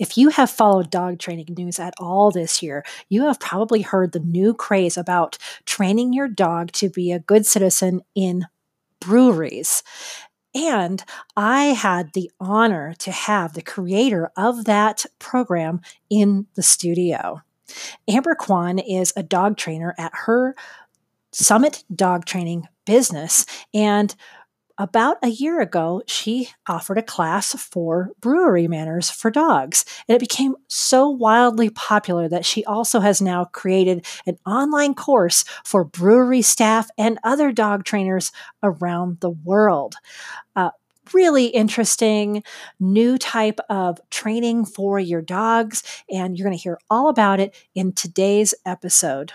if you have followed dog training news at all this year, you have probably heard the new craze about training your dog to be a good citizen in breweries. And I had the honor to have the creator of that program in the studio. Amber Kwan is a dog trainer at her Summit Dog Training business. And about a year ago, she offered a class for brewery manners for dogs. And it became so wildly popular that she also has now created an online course for brewery staff and other dog trainers around the world. Uh, really interesting new type of training for your dogs, and you're going to hear all about it in today's episode.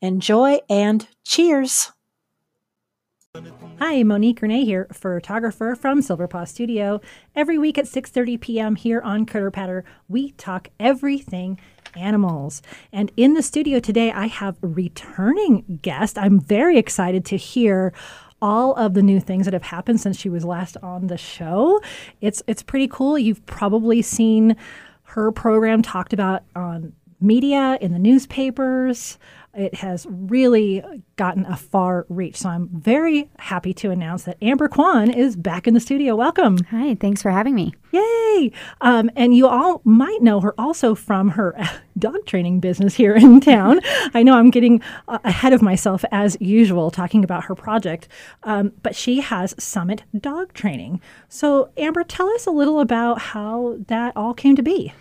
Enjoy and cheers! Hi, Monique Renee here, photographer from Silverpaw Studio. Every week at 6:30 p.m. here on Critter Patter, we talk everything animals. And in the studio today, I have a returning guest. I'm very excited to hear all of the new things that have happened since she was last on the show. It's it's pretty cool. You've probably seen her program talked about on media in the newspapers. It has really gotten a far reach. So I'm very happy to announce that Amber Kwan is back in the studio. Welcome. Hi, thanks for having me. Yay! Um, and you all might know her also from her dog training business here in town. I know I'm getting uh, ahead of myself as usual talking about her project, um, but she has Summit Dog Training. So, Amber, tell us a little about how that all came to be.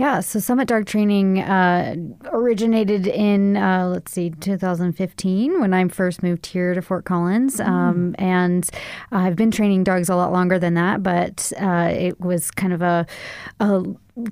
Yeah, so Summit Dog Training uh, originated in, uh, let's see, 2015 when I first moved here to Fort Collins. Mm. Um, and I've been training dogs a lot longer than that, but uh, it was kind of a, a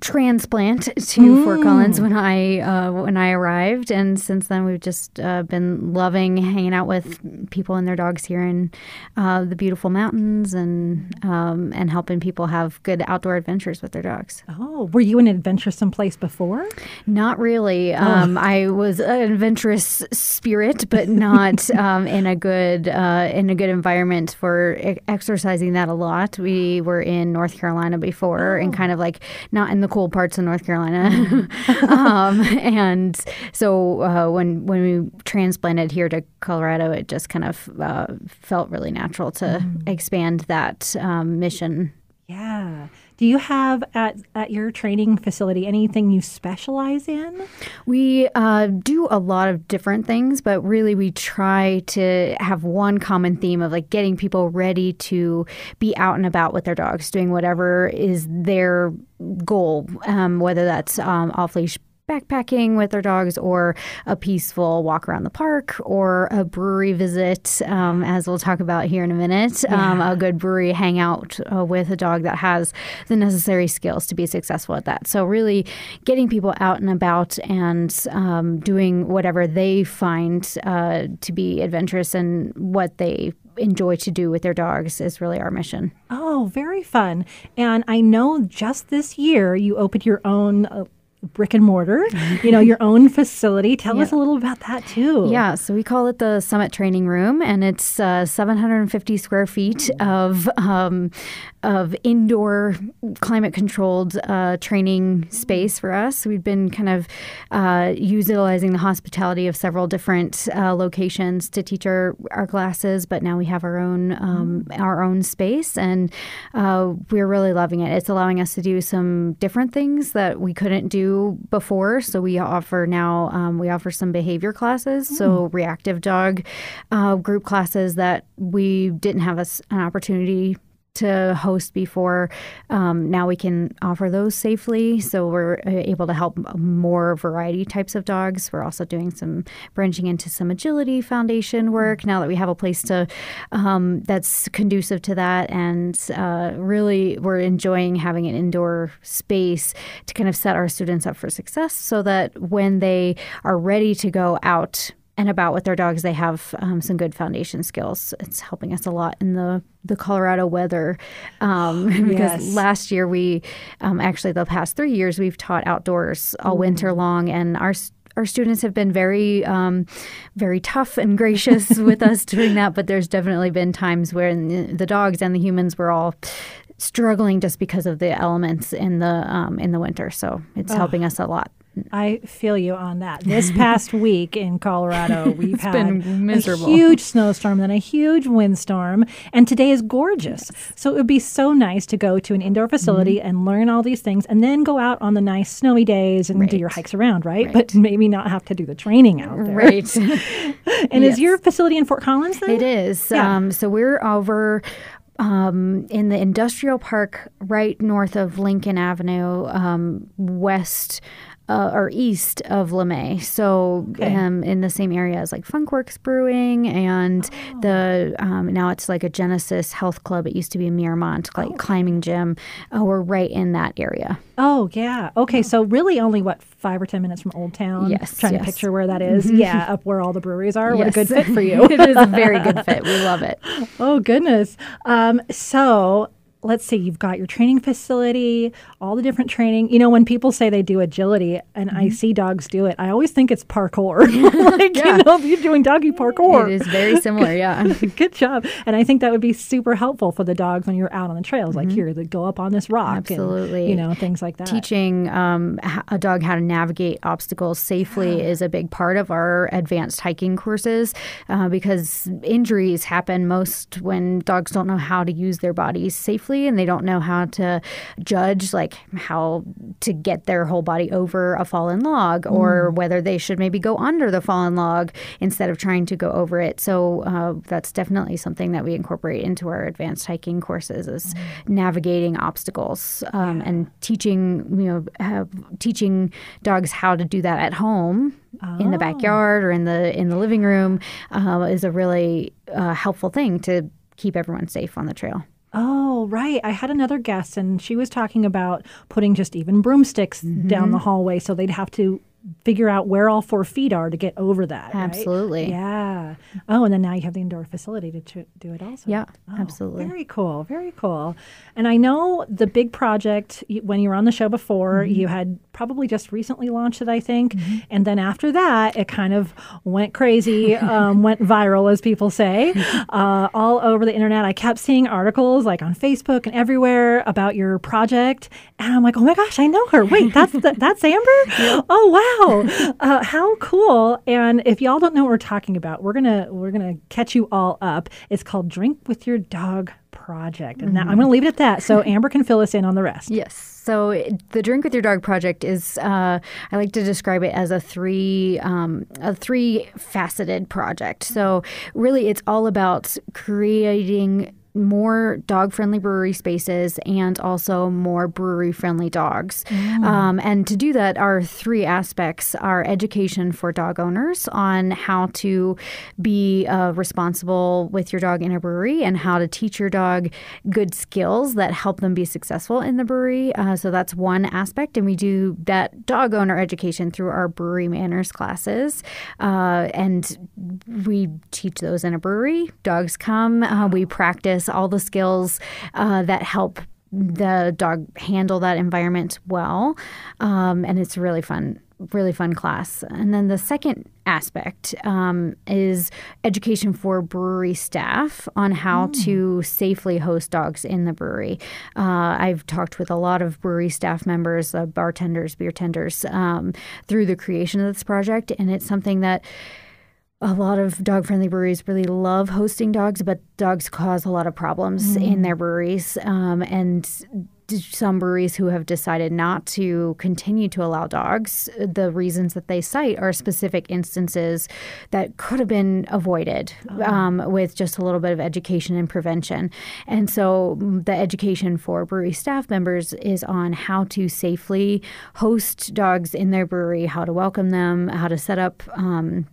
transplant to mm. Fort Collins when I uh, when I arrived, and since then we've just uh, been loving hanging out with people and their dogs here in uh, the beautiful mountains, and um, and helping people have good outdoor adventures with their dogs. Oh, were you an adventuresome place before? Not really. Oh. Um, I was an adventurous spirit, but not um, in a good uh, in a good environment for exercising that a lot. We were in North Carolina before, oh. and kind of like not in in the cool parts of North Carolina. Mm-hmm. um, and so uh, when when we transplanted here to Colorado, it just kind of uh, felt really natural to mm. expand that um, mission. Yeah. Do you have at, at your training facility anything you specialize in? We uh, do a lot of different things, but really we try to have one common theme of like getting people ready to be out and about with their dogs, doing whatever is their goal, um, whether that's um, off leash backpacking with their dogs or a peaceful walk around the park or a brewery visit, um, as we'll talk about here in a minute. Yeah. Um, a good brewery hangout uh, with a dog that has the necessary skills to be successful at that. So, really getting people out and about and um, doing whatever they find uh, to be adventurous and what they enjoy to do with their dogs is really our mission. Oh, very fun. And I know just this year you opened your own uh, brick and mortar, you know, your own facility. Tell us a little about that too. Yeah, so we call it the Summit Training Room, and it's uh, 750 square feet of um, of indoor climate controlled uh, training space for us. We've been kind of uh, utilizing the hospitality of several different uh, locations to teach our, our classes, but now we have our own um, our own space, and uh, we're really loving it. It's allowing us to do some different things that we couldn't do before. So we offer now um, we offer some behavior classes, mm. so reactive dog uh, group classes that we didn't have a, an opportunity to host before. Um, now we can offer those safely, so we're uh, able to help more variety types of dogs. We're also doing some branching into some agility foundation work now that we have a place to um, that's conducive to that, and uh, really we're enjoying having an indoor space to kind of set our students up for success, so that when they are ready to go out and about with their dogs, they have um, some good foundation skills. It's helping us a lot in the the Colorado weather um, because yes. last year we um, actually the past three years we've taught outdoors all mm. winter long, and our our students have been very, um, very tough and gracious with us doing that. But there's definitely been times where the dogs and the humans were all struggling just because of the elements in the um, in the winter. So it's helping us a lot. I feel you on that. This past week in Colorado, we've had been miserable. a huge snowstorm, then a huge windstorm, and today is gorgeous. So it would be so nice to go to an indoor facility Mm-hmm. and learn all these things, and then go out on the nice snowy days and do your hikes around, right? Right. But maybe not have to do the training out there. Right. And is your facility in Fort Collins then? It is. Yeah. Um, so we're over um, in the industrial park right north of Lincoln Avenue, um, west. Uh, or east of LeMay, so Okay. um, in the same area as like Funkwerks Brewing, and the um, now it's like a Genesis Health Club. It used to be a Miramont like climbing gym. Uh, we're right in that area. Oh yeah. Okay. So really, only what five or ten minutes from Old Town. Yes, Trying yes. to picture where that is. Yeah, up where all the breweries are. What a good fit for you. it is a very good fit. We love it. Oh goodness. Um, so let's see. You've got your training facility, all the different training. You know, when people say they do agility, and I see dogs do it, I always think it's parkour. like Yeah. you know, you're doing doggy parkour. It is very similar. Yeah. Good job. And I think that would be super helpful for the dogs when you're out on the trails. Like here, they go up on this rock. and, Absolutely. you know, things like that. Teaching um, a dog how to navigate obstacles safely is a big part of our advanced hiking courses uh, because injuries happen most when dogs don't know how to use their bodies safely and they don't know how to judge like how to get their whole body over a fallen log or whether they should maybe go under the fallen log instead of trying to go over it. So uh, that's definitely something that we incorporate into our advanced hiking courses is navigating obstacles um, and teaching you know have, teaching dogs how to do that at home in the backyard or in the in the living room uh, is a really uh, helpful thing to keep everyone safe on the trail. Oh, right. I had another guest, and she was talking about putting just even broomsticks down mm-hmm. the hallway so they'd have to figure out where all four feet are to get over that. right? Absolutely. Yeah. Oh, and then now you have the indoor facility to ch- do it also. Yeah, Oh, absolutely. Very cool. Very cool. And I know the big project, when you were on the show before, Mm-hmm. you had probably just recently launched it, I think. And then after that, it kind of went crazy, um, went viral, as people say, uh, all over the internet. I kept seeing articles like on Facebook and everywhere about your project. And I'm like, oh my gosh, I know her. Wait, that's the, that's Amber? Oh, wow. Uh, how cool. And if y'all don't know what we're talking about, we're going to we're to catch you all up. It's called Drink with Your Dog Project. And now I'm going to leave it at that so Amber can fill us in on the rest. Yes. So it- the Drink with Your Dog project is, uh, I like to describe it as a three, um, a three faceted project. So really, it's all about creating more dog friendly brewery spaces and also more brewery friendly dogs. Um, and to do that, our three aspects are education for dog owners on how to be uh, responsible with your dog in a brewery and how to teach your dog good skills that help them be successful in the brewery. Uh, so that's one aspect. And we do that dog owner education through our brewery manners classes. Uh, and we teach those in a brewery. Dogs come, uh, we practice all the skills uh, that help the dog handle that environment well. Um, and it's a really fun. Really fun class. And then the second aspect um, is education for brewery staff on how to safely host dogs in the brewery. Uh, I've talked with a lot of brewery staff members, uh, bartenders, beer tenders, um, through the creation of this project, and it's something that a lot of dog friendly breweries really love hosting dogs, but dogs cause a lot of problems in their breweries. Um, and some breweries who have decided not to continue to allow dogs, the reasons that they cite are specific instances that could have been avoided um, with just a little bit of education and prevention. And so mm, the education for brewery staff members is on how to safely host dogs in their brewery, how to welcome them, how to set up. Um,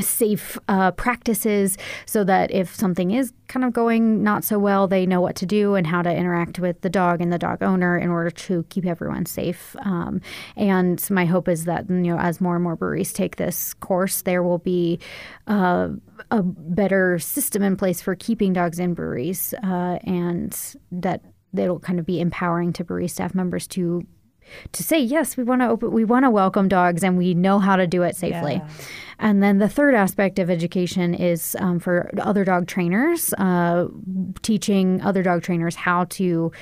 safe uh, practices so that if something is kind of going not so well, they know what to do and how to interact with the dog and the dog owner in order to keep everyone safe. Um, and my hope is that you know as more and more breweries take this course, there will be uh, a better system in place for keeping dogs in breweries, uh, and that it'll kind of be empowering to brewery staff members to to say yes we want to open we want to welcome dogs and we know how to do it safely Yeah. and then the third aspect of education is um, for other dog trainers uh, teaching other dog trainers how to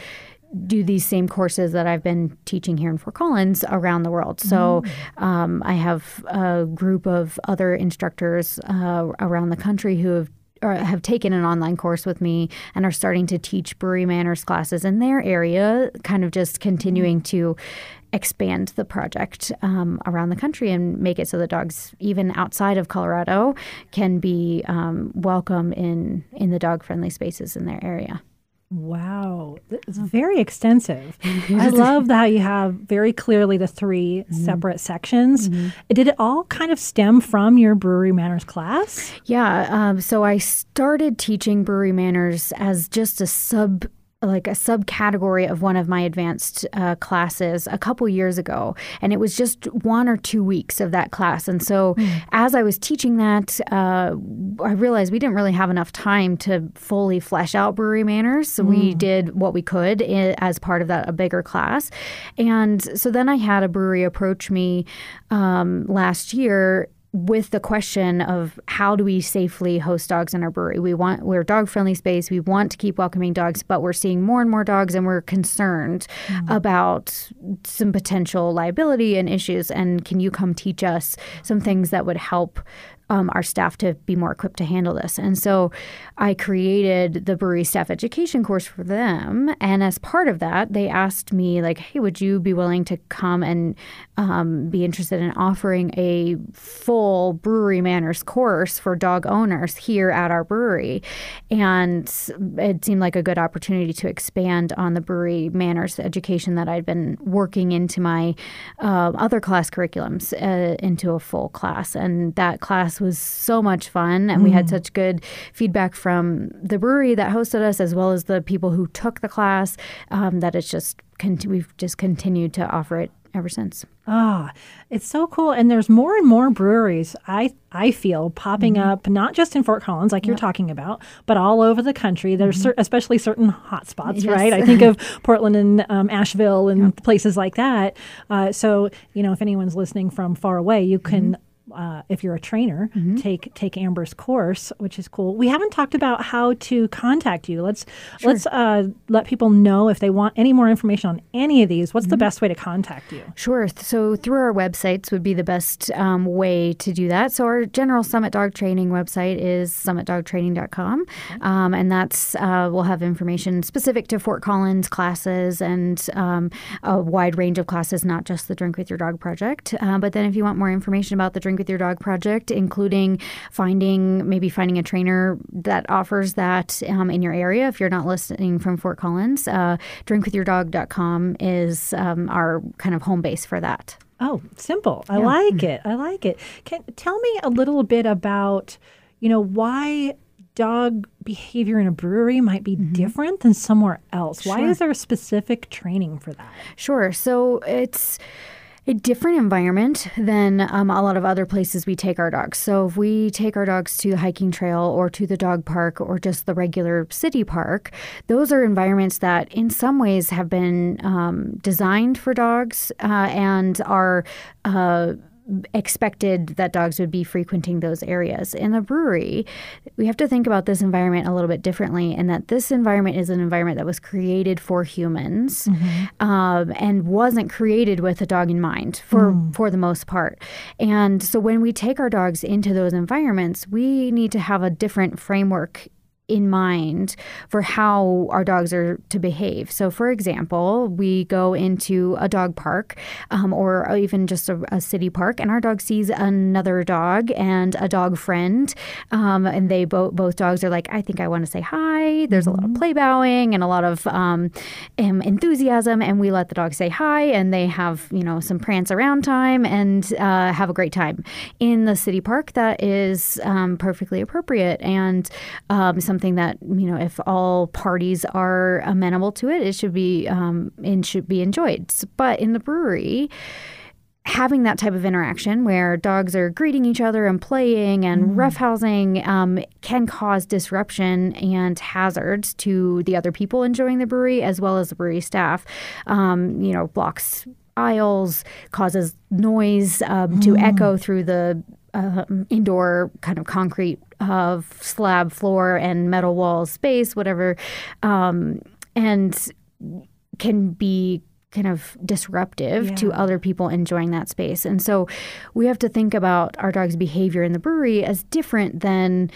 do these same courses that I've been teaching here in Fort Collins around the world. So um, I have a group of other instructors uh, around the country who have or have taken an online course with me and are starting to teach brewery manners classes in their area, kind of just continuing to expand the project um, around the country and make it so that dogs, even outside of Colorado, can be um, welcome in in the dog friendly spaces in their area. Wow, it's very extensive. Mm-hmm. I love how you have very clearly the 3 mm-hmm. separate sections. Mm-hmm. Did it all kind of stem from your brewery manners class? Yeah. Um, so I started teaching brewery manners as just a sub like a subcategory of one of my advanced uh, classes a couple years ago and it was just one or two weeks of that class. And so as i was teaching that uh, i realized we didn't really have enough time to fully flesh out brewery manners. So we did what we could i- as part of that a bigger class. And so then i had a brewery approach me um, last year with the question of how do we safely host dogs in our brewery? We want we're a dog friendly space. We want to keep welcoming dogs, but we're seeing more and more dogs, and we're concerned mm. about some potential liability and issues. And can you come teach us some things that would help? Um, our staff to be more equipped to handle this. And so I created the brewery staff education course for them. And as part of that, they asked me, like, hey, would you be willing to come and um, be interested in offering a full brewery manners course for dog owners here at our brewery? And it seemed like a good opportunity to expand on the brewery manners education that I'd been working into my uh, other class curriculums uh, into a full class. And that class was so much fun. And we had such good feedback from the brewery that hosted us, as well as the people who took the class, um, that it's just, con- we've just continued to offer it ever since. Ah, it's so cool. And there's more and more breweries, I I feel, popping up, not just in Fort Collins, like you're talking about, but all over the country. There's cer- especially certain hot spots, Yes. right? I think of Portland and um, Asheville and places like that. Uh, so, you know, if anyone's listening from far away, you can. Uh, if you're a trainer, take take Amber's course, which is cool. We haven't talked about how to contact you. Let's let's uh, let people know if they want any more information on any of these. What's the best way to contact you? Sure. So through our websites would be the best um, way to do that. So our general Summit Dog Training website is summitdogtraining.com, um, and that's uh, we'll have information specific to Fort Collins classes and um, a wide range of classes, not just the Drink with Your Dog project. Uh, but then if you want more information about the Drink with Your Dog project, including finding maybe finding a trainer that offers that um, in your area, if you're not listening from Fort Collins, uh, drinkwithyourdog.com is um, our kind of home base for that. Oh, simple. I like it. I like it. Can tell me a little bit about, you know, why dog behavior in a brewery might be different than somewhere else. Why is there a specific training for that? Sure. So it's a different environment than um, a lot of other places we take our dogs. So if we take our dogs to the hiking trail or to the dog park or just the regular city park, those are environments that in some ways have been um, designed for dogs uh, and are. Uh, expected that dogs would be frequenting those areas. In the brewery, we have to think about this environment a little bit differently, and that this environment is an environment that was created for humans um, and wasn't created with a dog in mind for for the most part. And so when we take our dogs into those environments, we need to have a different framework in mind for how our dogs are to behave. So, for example, we go into a dog park um, or even just a, a city park, and our dog sees another dog and a dog friend, um, and they both both dogs are like, "I think I want to say hi." There's a lot of play bowing and a lot of um, enthusiasm, and we let the dog say hi, and they have you know some prance around time and uh, have a great time in the city park. That is um, perfectly appropriate and um, something that you know if all parties are amenable to it, it should be um, and should be enjoyed. But in the brewery. Having that type of interaction where dogs are greeting each other and playing and roughhousing um, can cause disruption and hazards to the other people enjoying the brewery as well as the brewery staff. Um, you know, blocks aisles, causes noise um, to echo through the um, indoor kind of concrete uh, slab floor and metal wall space, whatever, um, and can be kind of disruptive to other people enjoying that space. And so we have to think about our dog's behavior in the brewery as different than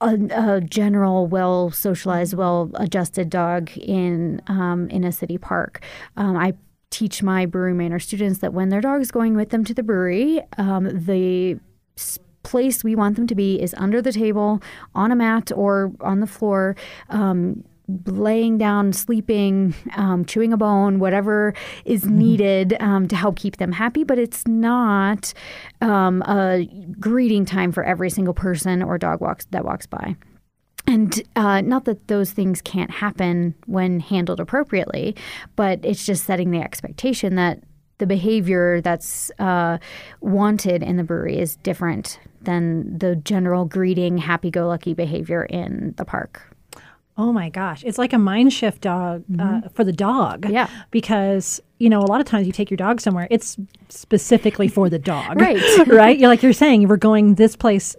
a, a general, well socialized, well adjusted dog in um, in a city park. Um, I teach my brewery manor students that when their dog is going with them to the brewery, um, the place we want them to be is under the table, on a mat, or on the floor. Um, laying down, sleeping, um, chewing a bone, whatever is needed um, to help keep them happy. But it's not um, a greeting time for every single person or dog walks that walks by. And uh, not that those things can't happen when handled appropriately, but it's just setting the expectation that the behavior that's uh, wanted in the brewery is different than the general greeting, happy go lucky behavior in the park. Oh my gosh, it's like a mind shift dog uh, for the dog. Mm-hmm. Yeah. because you know a lot of times you take your dog somewhere, it's specifically for the dog. Right. right. You're like you're saying we're going this place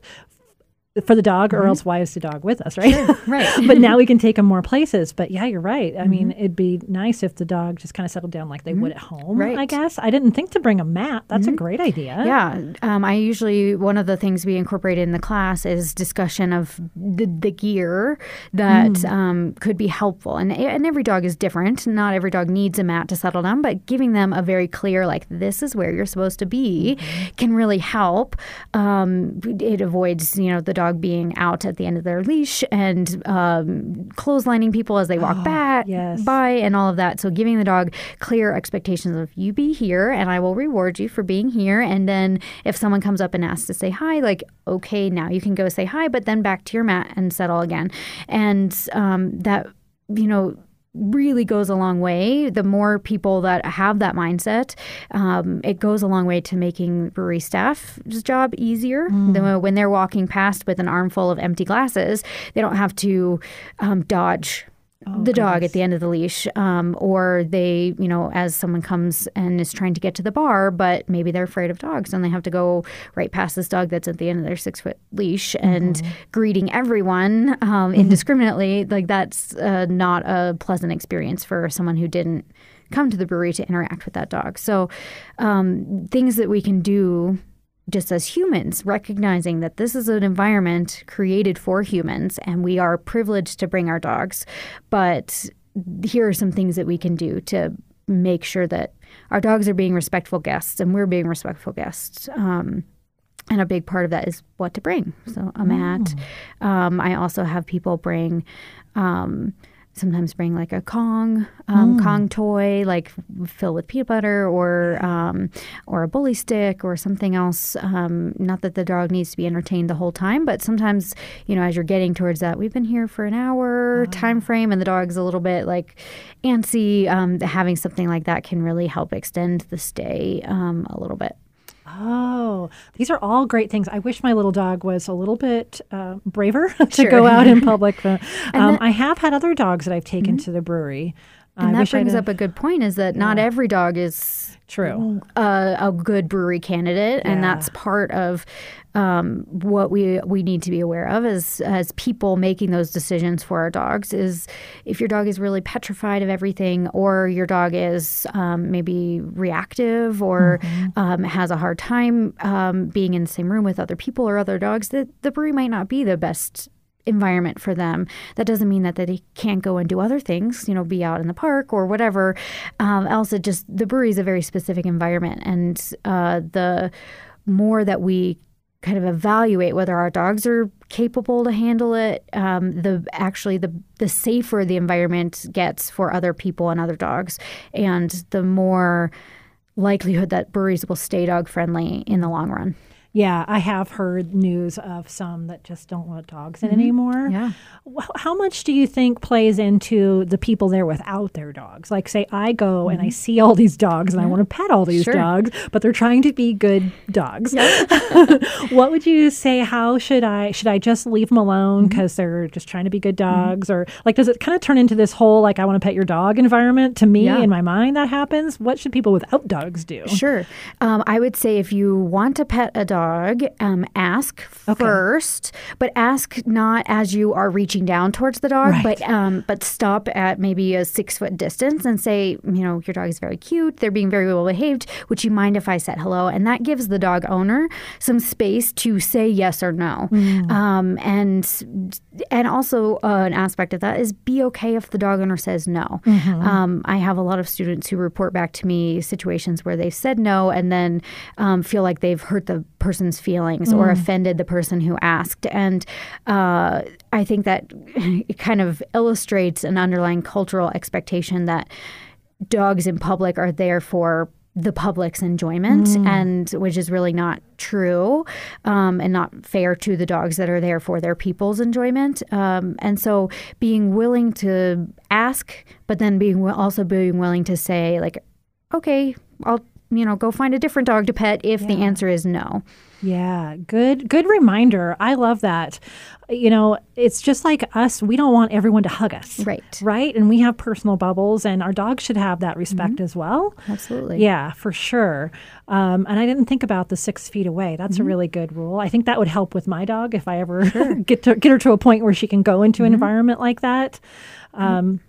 for the dog, or else why is the dog with us, right? Mm-hmm. Right. Mm-hmm. but now we can take them more places. But yeah, you're right. I mean, it'd be nice if the dog just kind of settled down like they would at home. Right. I guess I didn't think to bring a mat. That's a great idea. Yeah, um, I usually one of the things we incorporate in the class is discussion of the, the gear that um, could be helpful, and and every dog is different. Not every dog needs a mat to settle down, but giving them a very clear like this is where you're supposed to be can really help. Um, it avoids you know the dog being out at the end of their leash and um, clotheslining people as they walk back yes. by and all of that. So giving the dog clear expectations of you be here and I will reward you for being here. And then if someone comes up and asks to say hi, like, okay, now you can go say hi, but then back to your mat and settle again. And um, that, you know, really goes a long way. The more people that have that mindset, um, it goes a long way to making brewery staff's job easier. The- when they're walking past with an armful of empty glasses, they don't have to um, dodge the dog at the end of the leash, um, or they, you know, as someone comes and is trying to get to the bar, but maybe they're afraid of dogs and they have to go right past this dog that's at the end of their six foot leash and greeting everyone um, indiscriminately. Like that's uh, not a pleasant experience for someone who didn't come to the brewery to interact with that dog. So, um, things that we can do just as humans, recognizing that this is an environment created for humans and we are privileged to bring our dogs. But here are some things that we can do to make sure that our dogs are being respectful guests and we're being respectful guests. Um, and a big part of that is what to bring. So a mat. Um, I also have people bring. Um, sometimes bring like a Kong um, Kong toy, like filled with peanut butter, or um, or a bully stick, or something else. Um, not that the dog needs to be entertained the whole time, but sometimes you know as you're getting towards that, we've been here for an hour time frame, and the dog's a little bit like antsy. Um, having something like that can really help extend the stay um, a little bit. Oh, these are all great things. I wish my little dog was a little bit uh, braver to Sure. go out in public. Uh, um, that- I have had other dogs that I've taken to the brewery. I And that wish I'd brings up a good point: is that not every dog is true. a, a good brewery candidate, and that's part of um, what we we need to be aware of as as people making those decisions for our dogs. Is if your dog is really petrified of everything, or your dog is um, maybe reactive, or um, has a hard time um, being in the same room with other people or other dogs, that the brewery might not be the best environment for them. That doesn't mean that they can't go and do other things, you know, be out in the park or whatever. Um, else, it just the brewery is a very specific environment, and uh, the more that we kind of evaluate whether our dogs are capable to handle it, um, the actually the the safer the environment gets for other people and other dogs, and the more likelihood that breweries will stay dog friendly in the long run. Yeah, I have heard news of some that just don't want dogs anymore. Mm-hmm. Yeah. How much do you think plays into the people there without their dogs? Like, say, I go and I see all these dogs and I want to pet all these Mm-hmm. Sure. dogs, but they're trying to be good dogs. what would you say? How should I should I just leave them alone Mm-hmm. because they're just trying to be good dogs, or like does it kind of turn into this whole like I want to pet your dog environment? To me, Yeah. in my mind, that happens. What should people without dogs do? Sure. Um, I would say if you want to pet a dog, um, ask first, but ask not as you are reaching down towards the dog, Right. but um, but stop at maybe a six foot distance and say, you know, your dog is very cute. They're being very well behaved. Would you mind if I said hello? And that gives the dog owner some space to say yes or no. Um, and and also uh, an aspect of that is be okay if the dog owner says no. Um, I have a lot of students who report back to me situations where they've said no and then um, feel like they've hurt the person's feelings or offended the person who asked. And uh, I think that it kind of illustrates an underlying cultural expectation that dogs in public are there for the public's enjoyment and which is really not true um, and not fair to the dogs that are there for their people's enjoyment. Um, and so being willing to ask but then being also being willing to say like okay i'll you know go find a different dog to pet if the answer is no Yeah, good good reminder. I love that. You know, it's just like us, we don't want everyone to hug us. Right. Right? And we have personal bubbles and our dogs should have that respect as well. absolutely Yeah, for sure. Um, and I didn't think about the six feet away. That's a really good rule. I think that would help with my dog if I ever get to get her to a point where she can go into an environment like that. Um,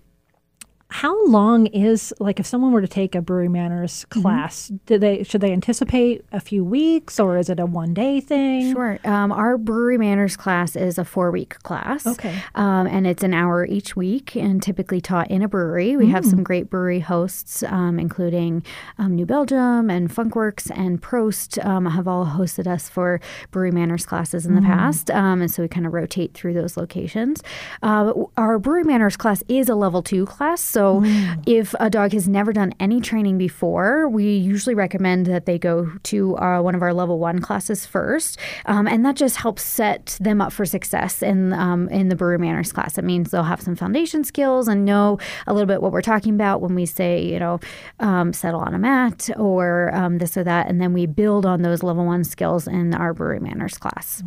how long is like if someone were to take a brewery manners class? Do they should they anticipate a few weeks or is it a one day thing? Sure. Um, our brewery manners class is a four week class. Okay. Um, and it's an hour each week and typically taught in a brewery. We have Mm. some great brewery hosts, um, including um, New Belgium and Funkwerks and Prost, um, have all hosted us for brewery manners classes Mm. in the past. Um, and so we kind of rotate through those locations. Uh, our brewery manners class is a level two class. So Mm. if a dog has never done any training before, we usually recommend that they go to uh, one of our level one classes first, um, and that just helps set them up for success in um, in the brewery manners class. It means they'll have some foundation skills and know a little bit what we're talking about when we say, you know, um, settle on a mat or um, this or that, and then we build on those level one skills in our brewery manners class.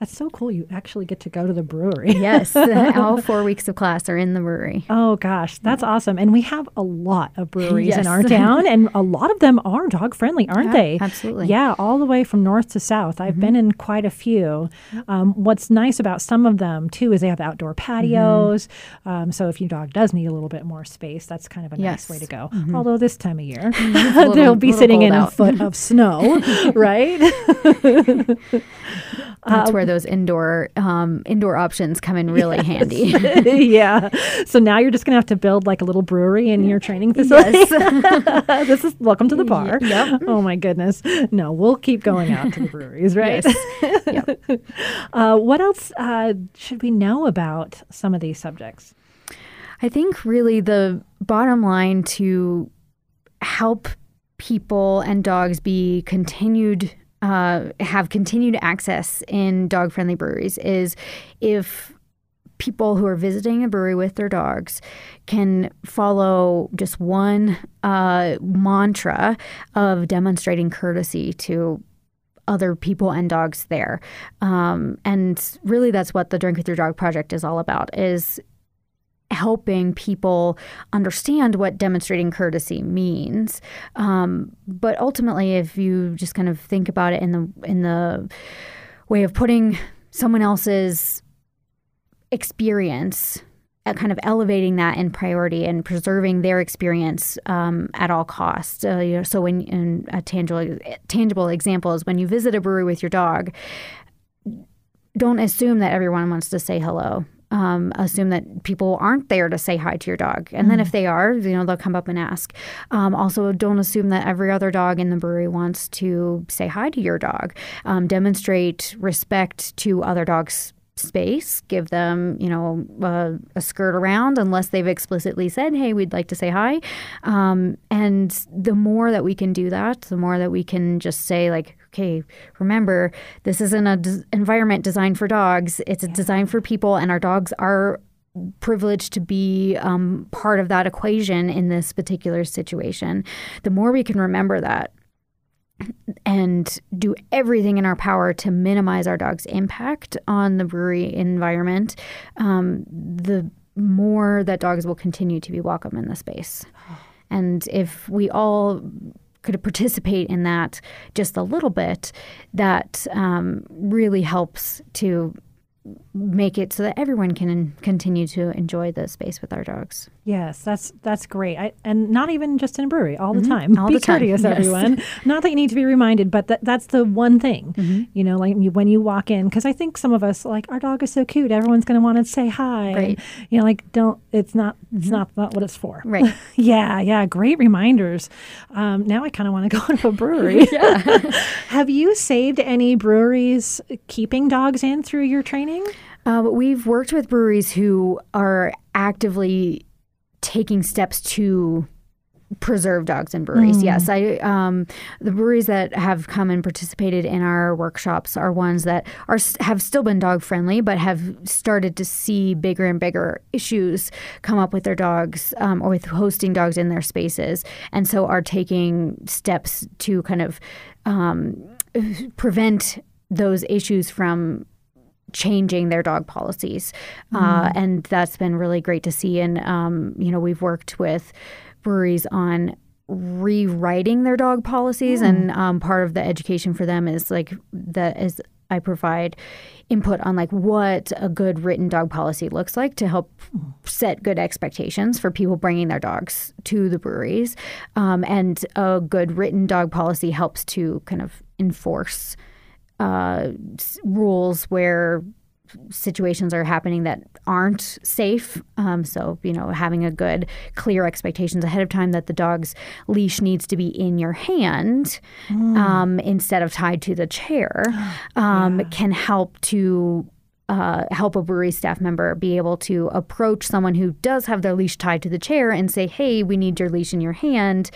That's so cool. You actually get to go to the brewery. Yes, all four weeks of class are in the brewery. Oh gosh, that's awesome. And we have a lot of breweries in our town and a lot of them are dog friendly, aren't Yeah, they? absolutely. Yeah, all the way from north to south. I've been in quite a few. Um, what's nice about some of them too is they have outdoor patios. Um, so if your dog does need a little bit more space, that's kind of a nice way to go. Although this time of year, little- they'll be sitting in a foot of snow, right? That's where those indoor um, indoor options come in really handy. yeah. So now you're just going to have to build like a little brewery in your training facility. this is welcome to the bar. yep. Oh my goodness. No, we'll keep going out to the breweries, right? Yes. Uh, what else uh, should we know about some of these subjects? I think really the bottom line to help people and dogs be continued uh, have continued access in dog friendly breweries is if people who are visiting a brewery with their dogs can follow just one uh, mantra of demonstrating courtesy to other people and dogs there. Um, and really that's what the drink with your dog project is all about is helping people understand what demonstrating courtesy means. Um, but ultimately, if you just kind of think about it in the in the way of putting someone else's experience, uh, kind of elevating that in priority and preserving their experience um, at all costs. Uh, you know, so when in a tangible tangible example is when you visit a brewery with your dog, don't assume that everyone wants to say hello. Um, assume that people aren't there to say hi to your dog, and then if they are, you know they'll come up and ask. Um, also, don't assume that every other dog in the brewery wants to say hi to your dog. Um, demonstrate respect to other dogs' space. Give them, you know, uh, a skirt around unless they've explicitly said, "Hey, we'd like to say hi." Um, and the more that we can do that, the more that we can just say like okay, remember, this isn't an des- environment designed for dogs. It's yeah. designed for people, and our dogs are privileged to be um, part of that equation in this particular situation. The more we can remember that, and do everything in our power to minimize our dog's impact on the brewery environment, um, the more that dogs will continue to be welcome in the space. And if we all could participate in that just a little bit, that um, really helps to make it so that everyone can continue to enjoy the space with our dogs. Yes, that's that's great. I, and not even just in a brewery, all the mm-hmm. time. All Be the courteous, time. everyone. Yes. Not that you need to be reminded, but that, that's the one thing. Mm-hmm. You know, like when you walk in, because I think some of us like our dog is so cute. Everyone's going to want to say hi. Right. And, you know, like don't. It's not. It's mm-hmm. not, not what it's for. Right. yeah. Yeah. Great reminders. Um, now I kind of want to go to a brewery. yeah. Have you saved any breweries keeping dogs in through your training? Uh, we've worked with breweries who are actively taking steps to preserve dogs in breweries. Mm. Yes, I um, the breweries that have come and participated in our workshops are ones that are have still been dog friendly, but have started to see bigger and bigger issues come up with their dogs um, or with hosting dogs in their spaces, and so are taking steps to kind of um, prevent those issues from changing their dog policies, mm. uh, and that's been really great to see. And um, you know, we've worked with breweries on rewriting their dog policies, mm. and um, part of the education for them is like that is I provide input on like what a good written dog policy looks like to help set good expectations for people bringing their dogs to the breweries, um, and a good written dog policy helps to kind of enforce uh, rules where situations are happening that aren't safe. Um, so, you know, having a good, clear expectations ahead of time that the dog's leash needs to be in your hand mm. um, instead of tied to the chair um, yeah. can help to uh, help a brewery staff member be able to approach someone who does have their leash tied to the chair and say, hey, we need your leash in your hand.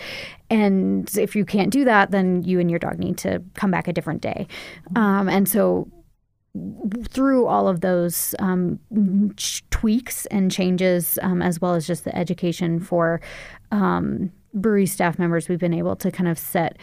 And if you can't do that, then you and your dog need to come back a different day. Um, and so through all of those um, tweaks and changes, um, as well as just the education for um, brewery staff members, we've been able to kind of set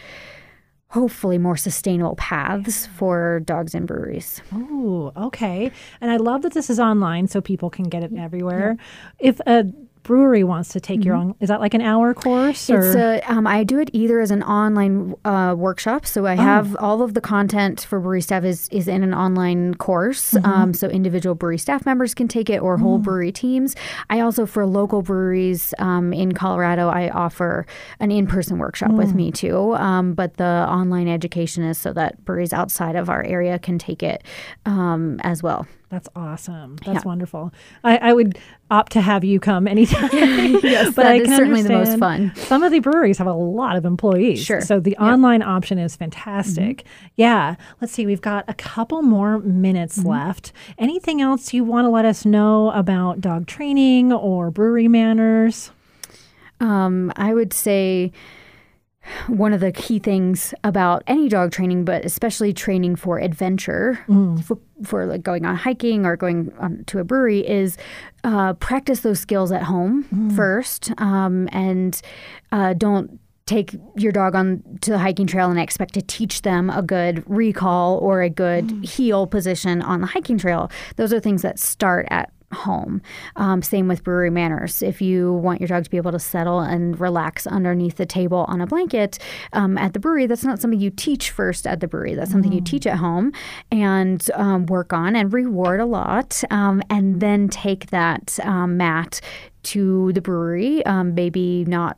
hopefully more sustainable paths for dogs and breweries. Oh, okay. And I love that this is online so people can get it everywhere. Yeah. If a brewery wants to take mm-hmm. your own is that like an hour course or? it's a, um, i do it either as an online uh, workshop so i oh. have all of the content for brewery staff is, is in an online course mm-hmm. um, so individual brewery staff members can take it or whole mm. brewery teams i also for local breweries um, in colorado i offer an in-person workshop mm. with me too um, but the online education is so that breweries outside of our area can take it um, as well that's awesome. That's yeah. wonderful. I, I, would opt to have you come anytime. yes, but I can certainly the most fun. Some of the breweries have a lot of employees. Sure. So the yep. online option is fantastic. Mm-hmm. Yeah. Let's see. We've got a couple more minutes mm-hmm. left. Anything else you want to let us know about dog training or brewery manners? Um, I would say one of the key things about any dog training, but especially training for adventure, mm. for, for, like going on hiking or going on to a brewery, is uh, practice those skills at home mm. first, um, and uh, don't take your dog on to the hiking trail and expect to teach them a good recall or a good mm. heel position on the hiking trail. Those are things that start at home. Um, same with brewery manners. If you want your dog to be able to settle and relax underneath the table on a blanket um, at the brewery, that's not something you teach first at the brewery. That's something mm. you teach at home and um, work on and reward a lot, um, and then take that um, mat to the brewery. Um, maybe not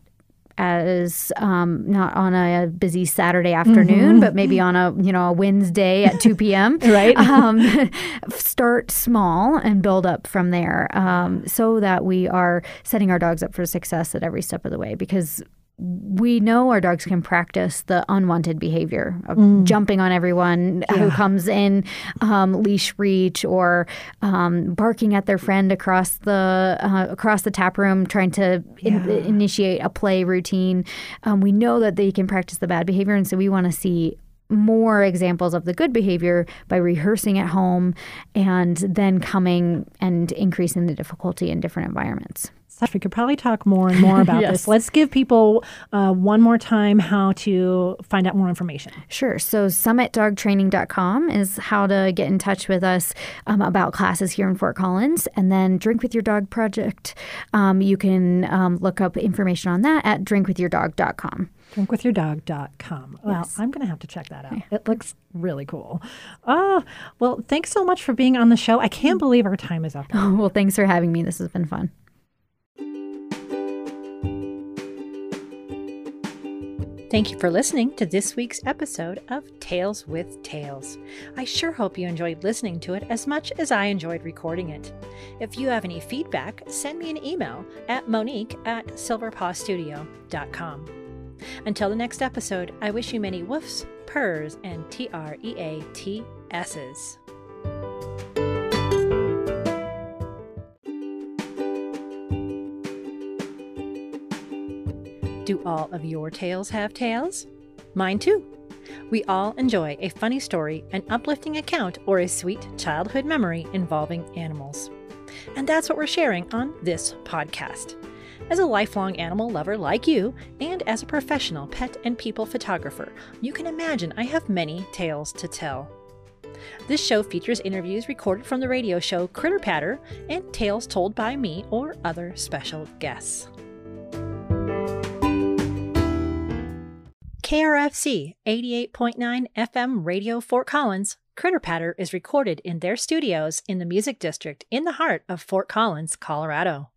as um, not on a busy Saturday afternoon, mm-hmm. but maybe on a you know a Wednesday at two p.m. right. Um, start small and build up from there, um, so that we are setting our dogs up for success at every step of the way. Because we know our dogs can practice the unwanted behavior of mm. jumping on everyone yeah. who comes in, um, leash reach, or um, barking at their friend across the uh, across the tap room, trying to yeah. in- initiate a play routine. Um, we know that they can practice the bad behavior, and so we want to see more examples of the good behavior by rehearsing at home and then coming and increasing the difficulty in different environments. We could probably talk more and more about yes. this. Let's give people uh, one more time how to find out more information. Sure. So, summitdogtraining.com is how to get in touch with us um, about classes here in Fort Collins. And then Drink with Your Dog Project, um, you can um, look up information on that at drinkwithyourdog.com. Drinkwithyourdog.com. Well, yes. I'm going to have to check that out. It looks really cool. Oh, well, thanks so much for being on the show. I can't believe our time is up. Oh, well, thanks for having me. This has been fun. Thank you for listening to this week's episode of Tales with Tails. I sure hope you enjoyed listening to it as much as I enjoyed recording it. If you have any feedback, send me an email at monique at silverpawstudio.com. Until the next episode, I wish you many woofs, purrs, and T R E A T S's. Do all of your tales have tales? Mine too. We all enjoy a funny story, an uplifting account, or a sweet childhood memory involving animals. And that's what we're sharing on this podcast. As a lifelong animal lover like you, and as a professional pet and people photographer, you can imagine I have many tales to tell. This show features interviews recorded from the radio show Critter Patter and tales told by me or other special guests. KRFC 88.9 FM Radio Fort Collins, Critter Patter is recorded in their studios in the Music District in the heart of Fort Collins, Colorado.